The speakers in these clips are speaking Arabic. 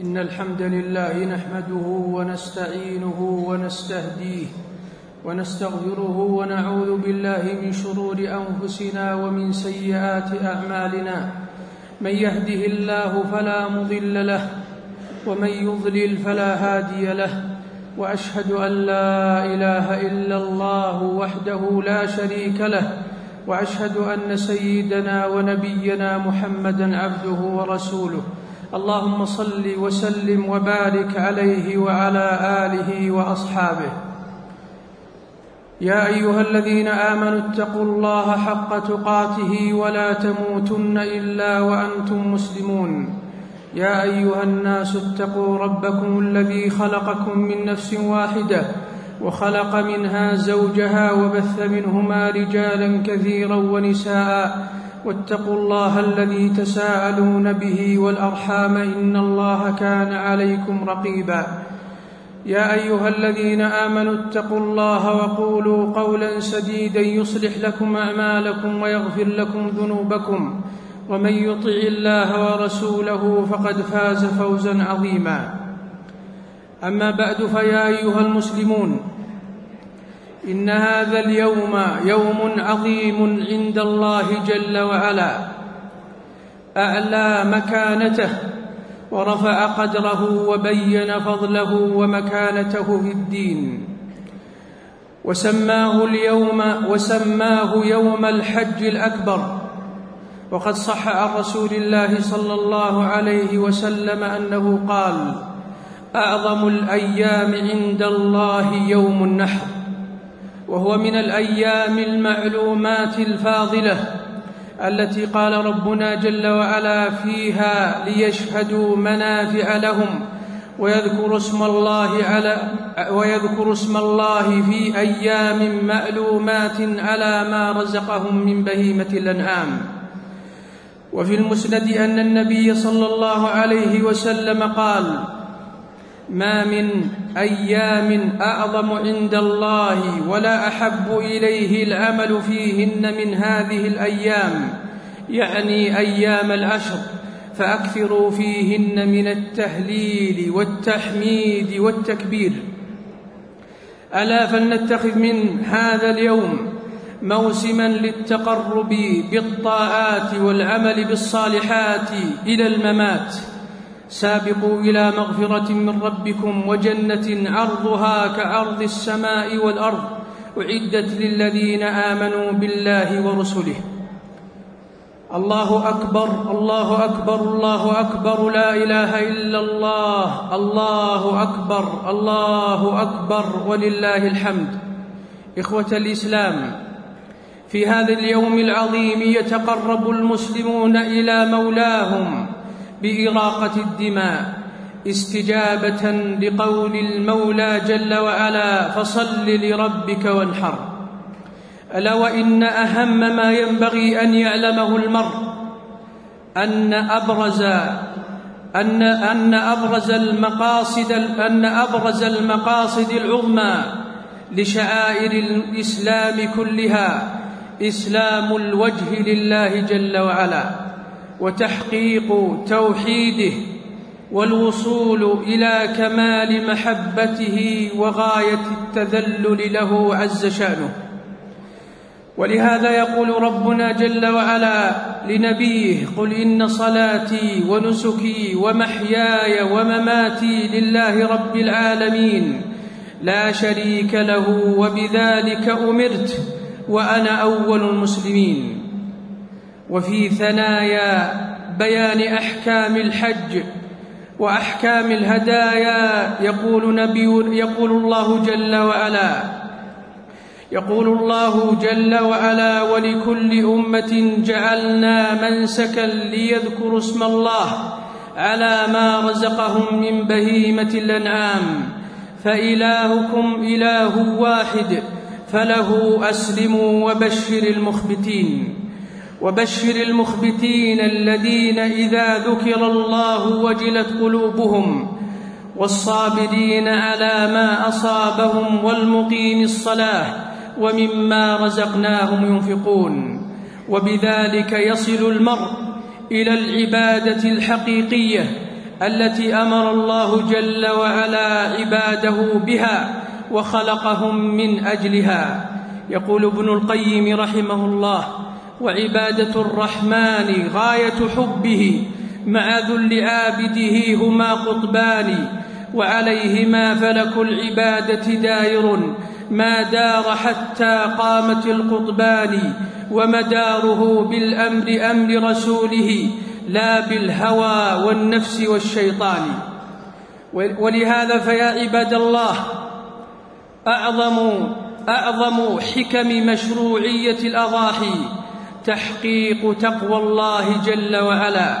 إن الحمد لله نحمده ونستعينه ونستهديه ونستغفره ونعوذ بالله من شرور أنفسنا ومن سيئات أعمالنا. من يهده الله فلا مضل له ومن يضلل فلا هادي له وأشهد أن لا إله إلا الله وحده لا شريك له وأشهد أن سيدنا ونبينا محمدا عبده ورسوله. اللهم صل وسلم وبارك عليه وعلى آله وأصحابه. يا أيها الذين آمنوا اتقوا الله حق تقاته ولا تموتن إلا وأنتم مسلمون. يا أيها الناس اتقوا ربكم الذي خلقكم من نفس واحدة وخلق منها زوجها وبث منهما رجالا كثيرا ونساء واتقوا الله الذي تساءلون به والأرحام إن الله كان عليكم رقيبا. يا أيها الذين آمنوا اتقوا الله وقولوا قولا سديدا يصلح لكم أعمالكم ويغفر لكم ذنوبكم. ومن يطع الله ورسوله فقد فاز فوزا عظيما. أما بعد فيا أيها المسلمون إن هذا اليوم يوم عظيم عند الله جل وعلا. أعلى مكانته ورفع قدره وبين فضله ومكانته في الدين. وسماه اليوم وسماه يوم الحج الأكبر. وقد صح عن رسول الله صلى الله عليه وسلم أنه قال أعظم الأيام عند الله يوم النحر. وهو من الأيام المعلومات الفاضلة التي قال ربنا جل وعلا فيها ليشهدوا منافع لهم ويذكر اسم الله على ويذكر اسم الله في أيام معلومات على ما رزقهم من بهيمة الأنعام. وفي المسند أن النبي صلى الله عليه وسلم قال ما من أيام أعظم عند الله ولا أحب إليه العمل فيهن من هذه الأيام يعني أيام العشر فأكثروا فيهن من التهليل والتحميد والتكبير. ألا فلنتخذ من هذا اليوم موسما للتقرب بالطاعات والعمل بالصالحات إلى الممات. سابقوا إلى مغفرة من ربكم وجنة عرضها كعرض السماء والأرض أعدت للذين آمنوا بالله ورسله. الله أكبر الله أكبر الله أكبر لا إله إلا الله الله أكبر الله أكبر ولله الحمد. إخوة الإسلام في هذا اليوم العظيم يتقرب المسلمون إلى مولاهم. بإراقة الدماء استجابة لقول المولى جل وعلا فصل لربك وانحر. ألا وإن أهم ما ينبغي أن يعلمه المرء أن أبرز ان أن أبرز المقاصد أن أبرز المقاصد العظمى لشعائر الإسلام كلها إسلام الوجه لله جل وعلا. وتحقيق توحيده والوصول إلى كمال محبته وغاية التذلل له عز شأنه. ولهذا يقول ربنا جل وعلا لنبيه قل إن صلاتي ونسكي ومحياي ومماتي لله رب العالمين. لا شريك له وبذلك أمرت وأنا أول المسلمين. وفي ثنايا بيان أحكام الحج وأحكام الهدايا يقول نبي يقول الله جل وعلا يقول الله جل وعلا ولكل أمة جعلنا منسكا ليذكروا اسم الله على ما رزقهم من بهيمة الأنعام فإلهكم إله واحد فله أسلموا وبشر المخبتين وبشر المخبتين الذين إذا ذكر الله وجلت قلوبهم والصابرين على ما أصابهم والمقيم الصلاة ومما رزقناهم ينفقون وبذلك يصل المرء إلى العبادة الحقيقية التي أمر الله جل وعلا عباده بها وخلقهم من أجلها. يقول ابن القيم رحمه الله وعبادة الرحمن غاية حبه مع ذل عابده هما قطبان وعليهما فلك العبادة دائر ما دار حتى قامت القطبان ومداره بالأمر أمر رسوله لا بالهوى والنفس والشيطان. ولهذا فيا عباد الله أعظم أعظم حكم مشروعية الأضاحي تحقيق تقوى الله جل وعلا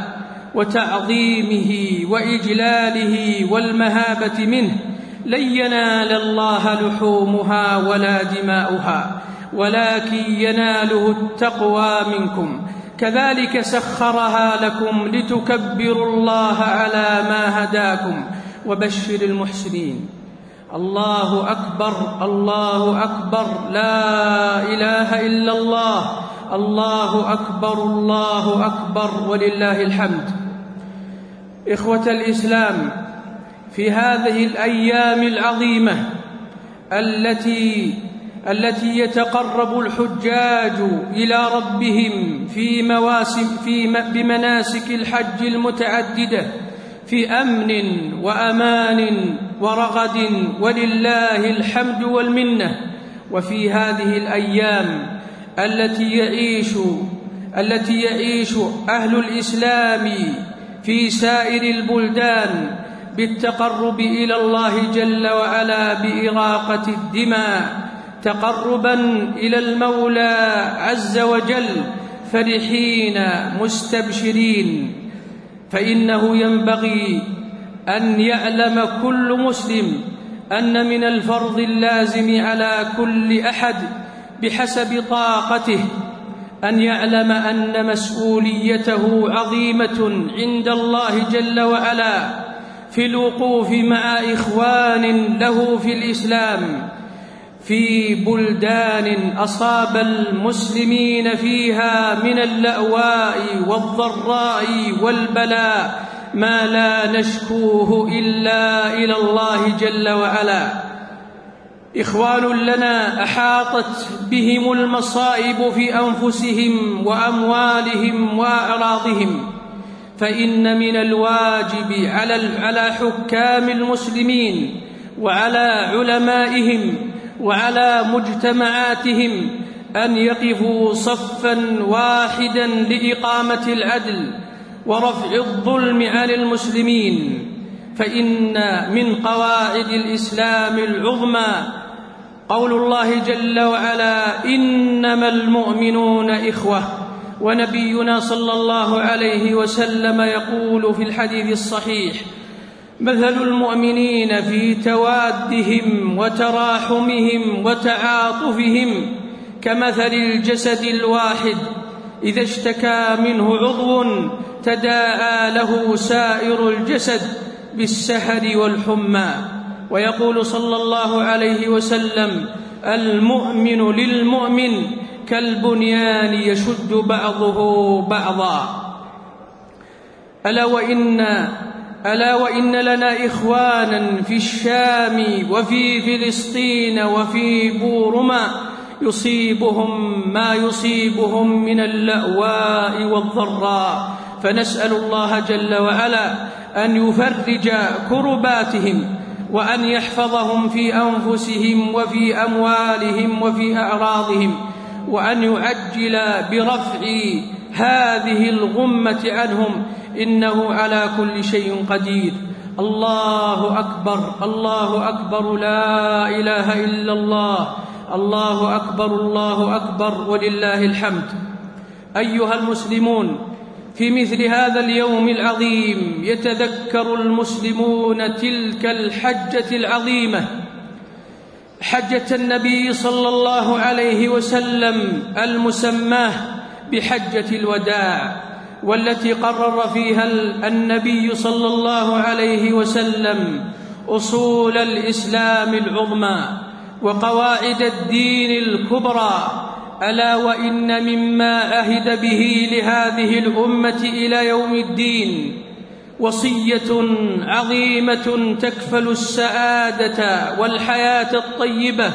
وتعظيمه وإجلاله والمهابة منه لن ينال الله لحومها ولا دماؤها ولكن يناله التقوى منكم. كذلك سخرها لكم لتكبروا الله على ما هداكم وبشر المحسنين. الله أكبر الله أكبر لا إله إلا الله. الله أكبر الله أكبر ولله الحمد. إخوة الإسلام في هذه الأيام العظيمة التي التي يتقرب الحجاج إلى ربهم في مواسم في بمناسك الحج المتعددة في أمن وأمان ورغد ولله الحمد والمنة. وفي هذه الأيام التي يعيش التي يعيش أهل الإسلام في سائر البلدان بالتقرب إلى الله جل وعلا بإراقة الدماء تقربا إلى المولى عز وجل فرحين مستبشرين. فإنه ينبغي أن يعلم كل مسلم أن من الفرض اللازم على كل أحد بحسب طاقته أن يعلم أن مسؤوليته عظيمة عند الله جل وعلا في الوقوف مع إخوان له في الإسلام في بلدان أصاب المسلمين فيها من اللأواء والضراء والبلاء ما لا نشكوه إلا إلى الله جل وعلا. إخوان لنا أحاطت بهم المصائب في أنفسهم وأموالهم واعراضهم فإن من الواجب على على حكام المسلمين وعلى علمائهم وعلى مجتمعاتهم أن يقفوا صفا واحدا لإقامة العدل ورفع الظلم عن المسلمين فإن من قواعد الإسلام العظمى قول الله جل وعلا إنما المؤمنون إخوة ونبينا صلى الله عليه وسلم يقول في الحديث الصحيح مثل المؤمنين في توادهم وتراحمهم وتعاطفهم كمثل الجسد الواحد إذا اشتكى منه عضو تداعى له سائر الجسد بالسهر والحمى. ويقول صلى الله عليه وسلم المؤمن للمؤمن كالبنيان يشد بعضه بعضا. ألا وإن ألا وإن لنا إخوانا في الشام وفي فلسطين وفي بورما يصيبهم ما يصيبهم من اللأواء والضراء فنسأل الله جل وعلا أن يفرج كرباتهم. وأن يحفظهم في أنفسهم وفي أموالهم وفي أعراضهم وأن يعجل برفع هذه الغمة عنهم إنه على كل شيء قدير. الله أكبر الله أكبر لا إله إلا الله. الله أكبر الله أكبر ولله الحمد. أيها المسلمون في مثل هذا اليوم العظيم يتذكر المسلمون تلك الحجة العظيمة. حجة النبي صلى الله عليه وسلم المسماة بحجة الوداع والتي قرر فيها النبي صلى الله عليه وسلم أصول الإسلام العظمى وقواعد الدين الكبرى. ألا وإن مما عهد به لهذه الأمة إلى يوم الدين وصية عظيمة تكفل السعادة والحياة الطيبة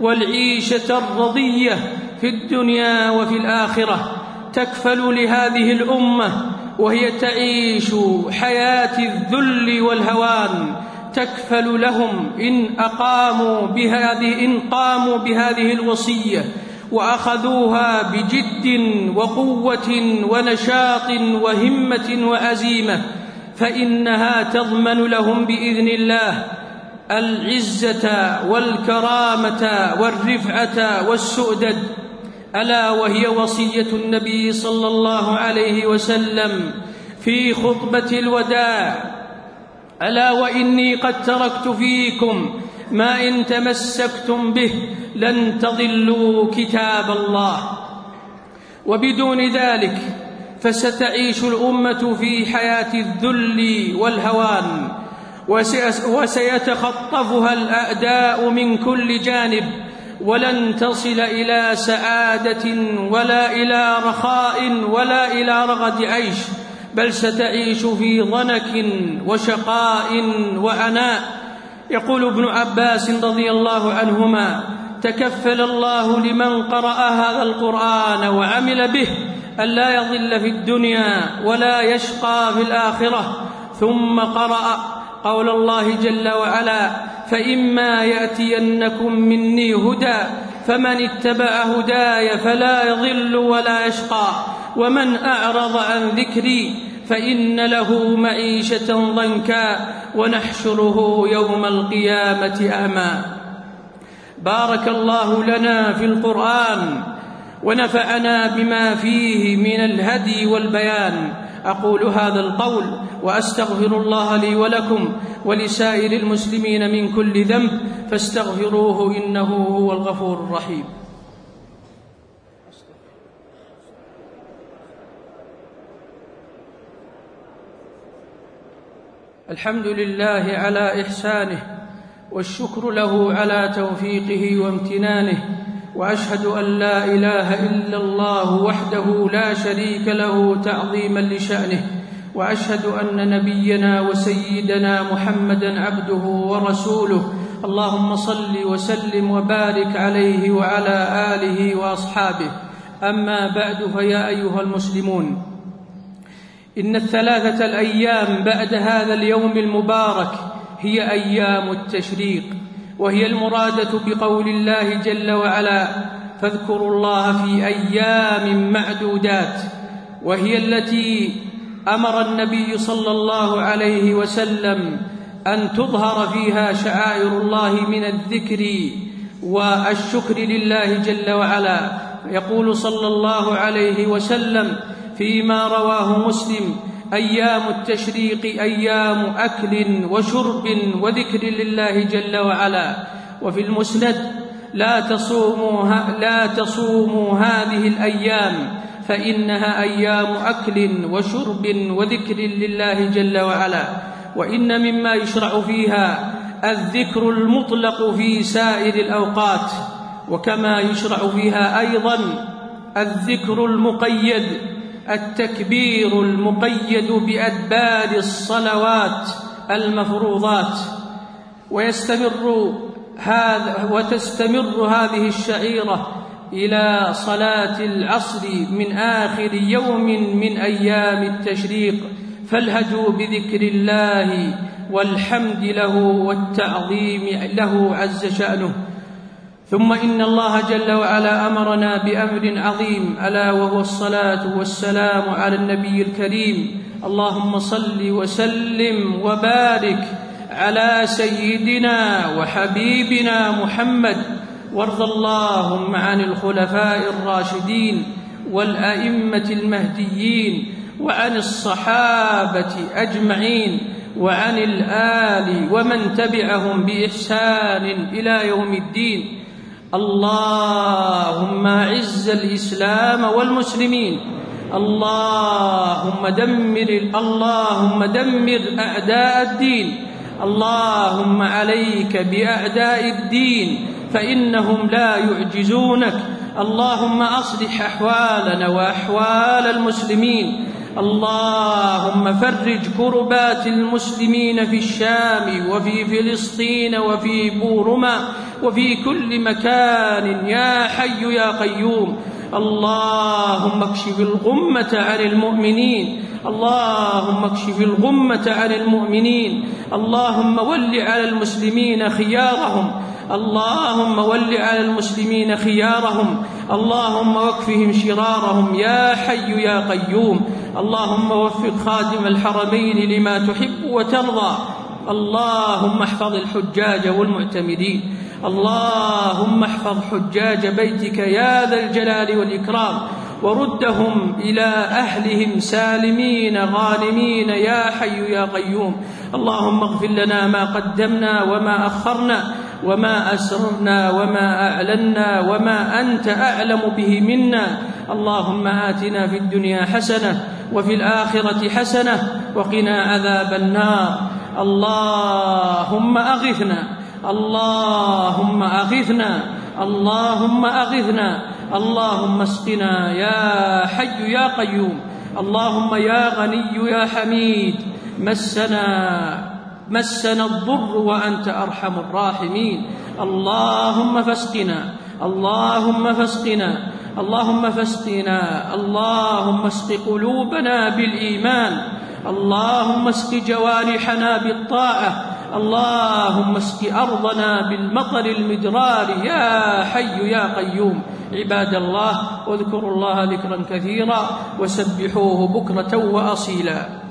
والعيشة الرضية في الدنيا وفي الآخرة تكفل لهذه الأمة وهي تعيش حياة الذل والهوان تكفل لهم إن أقاموا بهذه إن قاموا بهذه الوصية وأخذوها بجد وقوة ونشاط وهمة وعزيمه فإنها تضمن لهم بإذن الله العزة والكرامة والرفعة والسؤدد ألا وهي وصية النبي صلى الله عليه وسلم في خطبة الوداع ألا وإني قد تركت فيكم ما إن تمسكتم به لن تضلوا كتاب الله. وبدون ذلك فستعيش الأمة في حياة الذل والهوان وسيتخطفها الأعداء من كل جانب ولن تصل إلى سعادة ولا إلى رخاء ولا إلى رغد عيش بل ستعيش في ضنك وشقاء وعناء يقول ابن عباس رضي الله عنهما تكفل الله لمن قرأ هذا القرآن وعمل به ألا يضل في الدنيا ولا يشقى في الآخرة ثم قرأ قول الله جل وعلا فإما يأتينكم مني هدى فمن اتبع هداي فلا يضل ولا يشقى ومن أعرض عن ذكري فإن له معيشة ضنكا ونحشره يوم القيامة أعمى بارك الله لنا في القرآن ونفعنا بما فيه من الهدي والبيان. أقول هذا القول وأستغفر الله لي ولكم ولسائر المسلمين من كل ذنب فاستغفروه إنه هو الغفور الرحيم. الحمد لله على إحسانه والشكر له على توفيقه وامتنانه وأشهد أن لا إله إلا الله وحده لا شريك له تعظيما لشأنه وأشهد أن نبينا وسيدنا محمدا عبده ورسوله. اللهم صل وسلم وبارك عليه وعلى آله وأصحابه. أما بعد فيا أيها المسلمون إن الثلاثة الأيام بعد هذا اليوم المبارك هي أيام التشريق وهي المرادة بقول الله جل وعلا فاذكروا الله في أيام معدودات وهي التي أمر النبي صلى الله عليه وسلم أن تظهر فيها شعائر الله من الذكر والشكر لله جل وعلا. يقول صلى الله عليه وسلم فيما رواه مسلم أيام التشريق أيام أكل وشرب وذكر لله جل وعلا. وفي المسند لا تصوموا لا تصوموا هذه الأيام فإنها أيام أكل وشرب وذكر لله جل وعلا. وإن مما يشرع فيها الذكر المطلق في سائر الأوقات. وكما يشرع فيها أيضا الذكر المقيد. التكبير المقيد بأدبار الصلوات المفروضات. ويستمر هذا وتستمر هذه الشعيرة إلى صلاة العصر من آخر يوم من أيام التشريق. فالهجوا بذكر الله والحمد له والتعظيم له عز شأنه. ثم إن الله جل وعلا أمرنا بأمر عظيم ألا وهو الصلاة والسلام على النبي الكريم. اللهم صل وسلم وبارك على سيدنا وحبيبنا محمد. وارض اللهم عن الخلفاء الراشدين والأئمة المهديين وعن الصحابة أجمعين وعن الآل ومن تبعهم بإحسان إلى يوم الدين. اللهم اعز الاسلام والمسلمين. اللهم دمر اللهم دمر اعداء الدين. اللهم عليك باعداء الدين فانهم لا يعجزونك. اللهم اصلح احوالنا واحوال المسلمين. اللهم فرج كربات المسلمين في الشام وفي فلسطين وفي بورما وفي كل مكان. يا حي يا قيوم. اللهم اكشف الغمة عن المؤمنين. اللهم اكشف الغمة عن المؤمنين. اللهم ول على المسلمين خيارهم. اللهم ول على المسلمين خيارهم. اللهم واكفهم شرارهم. يا حي يا قيوم. اللهم وفق خادم الحرمين لما تحب وترضى. اللهم احفظ الحجاج والمعتمرين اللهم احفظ حجاج بيتك يا ذا الجلال والإكرام. وردهم إلى أهلهم سالمين غانمين يا حي يا قيوم. اللهم اغفر لنا ما قدمنا وما أخرنا وما أسررنا وما أعلنا وما أنت أعلم به منا. اللهم آتنا في الدنيا حسنة وفي الآخرة حسنة وقنا عذاب النار. اللهم أغثنا اللهم أغثنا اللهم أغثنا. اللهم اسقنا يا حي يا قيوم. اللهم يا غني يا حميد. مسنا مسنا الضر وأنت أرحم الراحمين. اللهم فاسقنا اللهم فاسقنا. اللهم فاسقنا اللهم اسق قلوبنا بالإيمان اللهم اسق جوارحنا بالطاعة اللهم اسق أرضنا بالمطر المدرار يا حي يا قيوم. عباد الله واذكروا الله ذكرا كثيرا وسبحوه بكرة واصيلا.